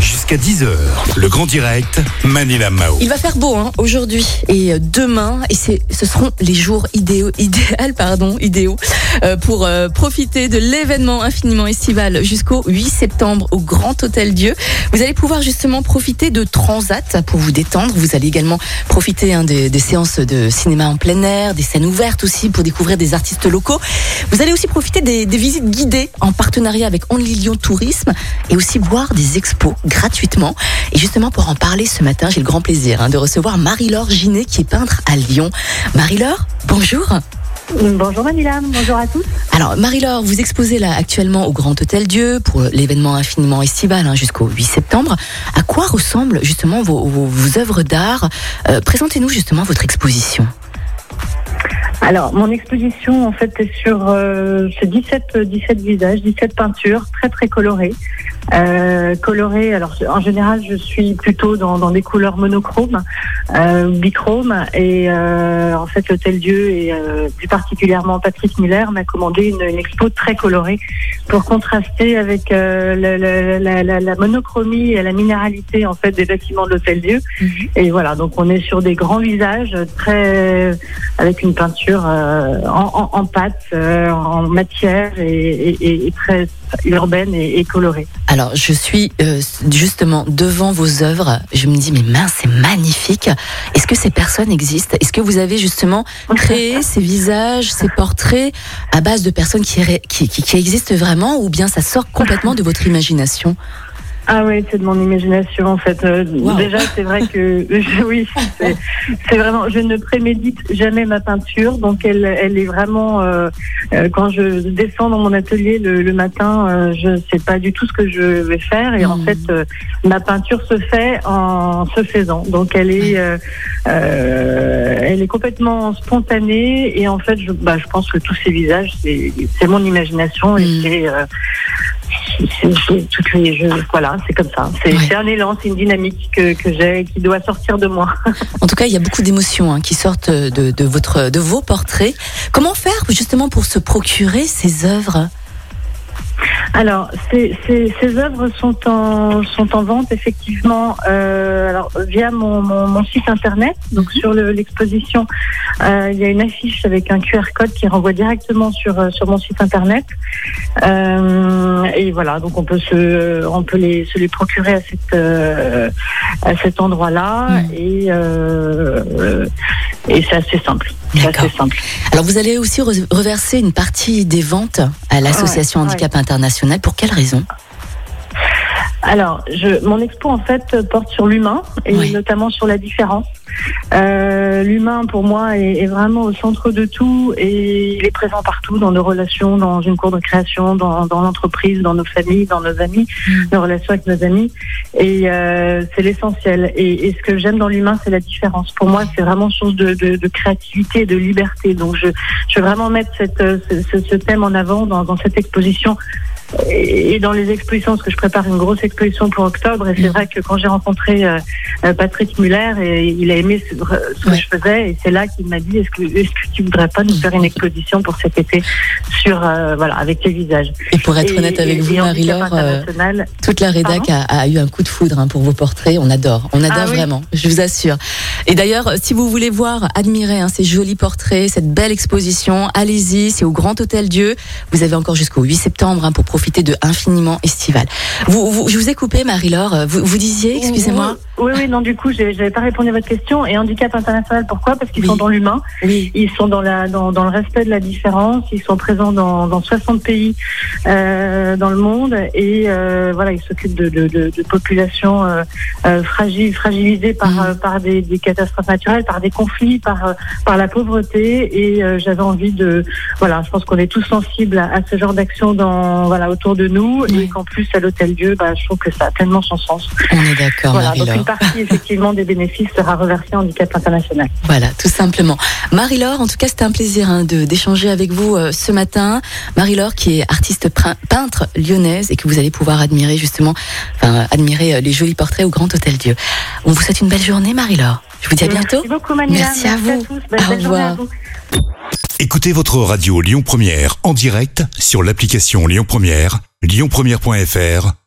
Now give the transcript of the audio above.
Jusqu'à 10h, le grand direct, Manila Mao. Il va faire beau hein, aujourd'hui et demain, et ce seront les jours idéaux, idéal, pardon, idéaux euh, pour euh, profiter de l'événement infiniment estival jusqu'au 8 septembre au Grand Hôtel Dieu. Vous allez pouvoir justement profiter de Transat pour vous détendre. Vous allez également profiter hein, des, des séances de cinéma en plein air, des scènes ouvertes aussi pour découvrir des artistes locaux. Vous allez aussi profiter des, des visites guidées en partenariat avec Only Lyon Tourisme et aussi voir des expos gratuitement. Et justement, pour en parler ce matin, j'ai le grand plaisir hein, de recevoir Marie-Laure Ginet, qui est peintre à Lyon. Marie-Laure, bonjour. Bonjour Manila, bonjour à tous. Alors, Marie-Laure, vous exposez là actuellement au Grand Hôtel Dieu pour l'événement infiniment estival hein, jusqu'au 8 septembre. À quoi ressemblent justement vos, vos- vos œuvres d'art? Euh, Présentez-nous justement votre exposition. Alors, mon exposition, en fait, est sur euh, c'est 17, euh, 17 visages, 17 peintures, très très colorées. Euh, colorées, alors en général, je suis plutôt dans, dans des couleurs monochromes, euh, bichromes, et euh, en fait, l'Hôtel Dieu et euh, plus particulièrement Patrick Muller m'a commandé une, une expo très colorée pour contraster avec euh, la, la- la- la- monochromie et la minéralité en fait des bâtiments de l'Hôtel Dieu. Et voilà, donc on est sur des grands visages très avec une peinture euh, en, en, en pâte, euh, en matière et, et- et très urbaine et, et colorée. Alors, je suis euh, justement devant vos œuvres. Je me dis, mais mince, c'est magnifique. Est-ce que ces personnes existent? Est-ce que vous avez justement créé ces visages, ces portraits à base de personnes qui, qui, qui existent vraiment ou bien ça sort complètement de votre imagination? Ah oui, c'est de mon imagination en fait. Euh, Wow. Déjà, c'est vrai que oui, c'est vraiment. Je ne prémédite jamais ma peinture, donc elle, elle est vraiment. euh, euh, quand je descends dans mon atelier le, le matin, euh, je sais pas du tout ce que je vais faire, et en Mhm. fait, ma peinture se fait en se faisant. Donc elle est, elle est complètement spontanée, et en fait, je, bah, je pense que tous ces visages, c'est mon imagination, et c'est c'est- c'est toutes les jeux, voilà, c'est comme ça. C'est Ouais. c'est un élan, c'est une dynamique que, que j'ai, qui doit sortir de moi. En tout cas, il y a beaucoup d'émotions hein, qui sortent de, de, votre, de vos portraits. Comment faire justement pour se procurer ces œuvres? Alors, ces, ces, ces œuvres sont en, sont en vente effectivement euh, alors, via mon, mon, mon site internet. Donc, sur le- l'exposition, euh, il y a une affiche avec un QR code qui renvoie directement sur, euh, sur mon site internet. Euh, et voilà, donc on peut, se, on peut les, se les procurer à, cette, à cet endroit-là. Mhm. Et, et c'est assez simple. Assez. Alors, vous allez aussi re- reverser une partie des ventes à l'association Ouais, Handicap International. Pour quelle raison? Alors, je, mon expo en fait porte sur l'humain et Oui. notamment sur la différence. Euh, l'humain pour moi est, est vraiment au centre de tout et il est présent partout dans nos relations, dans une cour de création, dans, dans l'entreprise, dans nos familles, dans nos amis, Mm. nos relations avec nos amis. Et euh, c'est l'essentiel. Et, et ce que j'aime dans l'humain, c'est la différence. Pour moi, c'est vraiment source de, de, de créativité de liberté. Donc, je, je veux vraiment mettre cette, euh, ce, ce- ce thème en avant dans, dans cette exposition et dans les expositions, parce que je prépare une grosse exposition pour octobre, et c'est Mhm. vrai que quand j'ai rencontré euh, euh, Patrick Muller, et il a aimé ce, ce que je faisais, et c'est là qu'il m'a dit est-ce que, est-ce que tu voudrais pas nous faire une exposition pour cet été sur euh, voilà avec les visages? Et pour être Et- honnête avec et- vous, Marie-Laure, euh, toute la rédac a, a eu un coup de foudre hein, pour vos portraits. On adore, on adore Ah oui? vraiment, je vous assure. Et d'ailleurs, si vous voulez voir, admirer hein, ces jolis portraits, cette belle exposition, allez-y, c'est au Grand Hôtel Dieu. Vous avez encore jusqu'au 8 septembre hein, pour profiter de Infiniment Estival. Vous, vous- je vous ai coupé, Marie-Laure. Vous, vous disiez, excusez-moi. Oui, oui, non, du coup, j'ai- j'avais pas répondu à votre question. Et handicap international, pourquoi? Parce qu'ils Oui. sont dans l'humain. Oui. Ils sont dans, la, dans, dans le respect de la différence. Ils sont présents dans, dans 60 pays euh, dans le monde. Et euh, voilà, ils s'occupent de, de, de, de populations euh, euh, fragiles, fragilisées par, euh, par des, des catastrophes naturelles, par des conflits, par, euh, par la pauvreté. Et euh, j'avais envie de... Voilà, je pense qu'on est tous sensibles à, à ce genre d'action dans voilà autour de nous. Et qu'en plus, à l'Hôtel Dieu, bah, je trouve que ça a pleinement son sens. On est d'accord, Voilà, partie effectivement des bénéfices sera reversée en handicap international. Voilà, tout simplement. Marie-Laure, en tout cas, c'était un plaisir hein, de d'échanger avec vous euh, ce matin. Marie-Laure, qui est artiste peintre lyonnaise et que vous allez pouvoir admirer justement, enfin, admirer euh, les jolis portraits au Grand Hôtel Dieu. On vous souhaite une belle journée, Marie-Laure. Je vous dis à bientôt. Merci beaucoup Manila. Merci à vous. tous. Belle, Au belle journée à revoir. vous. Écoutez votre radio Lyon Première en direct sur l'application Lyon Première, lyonpremière.fr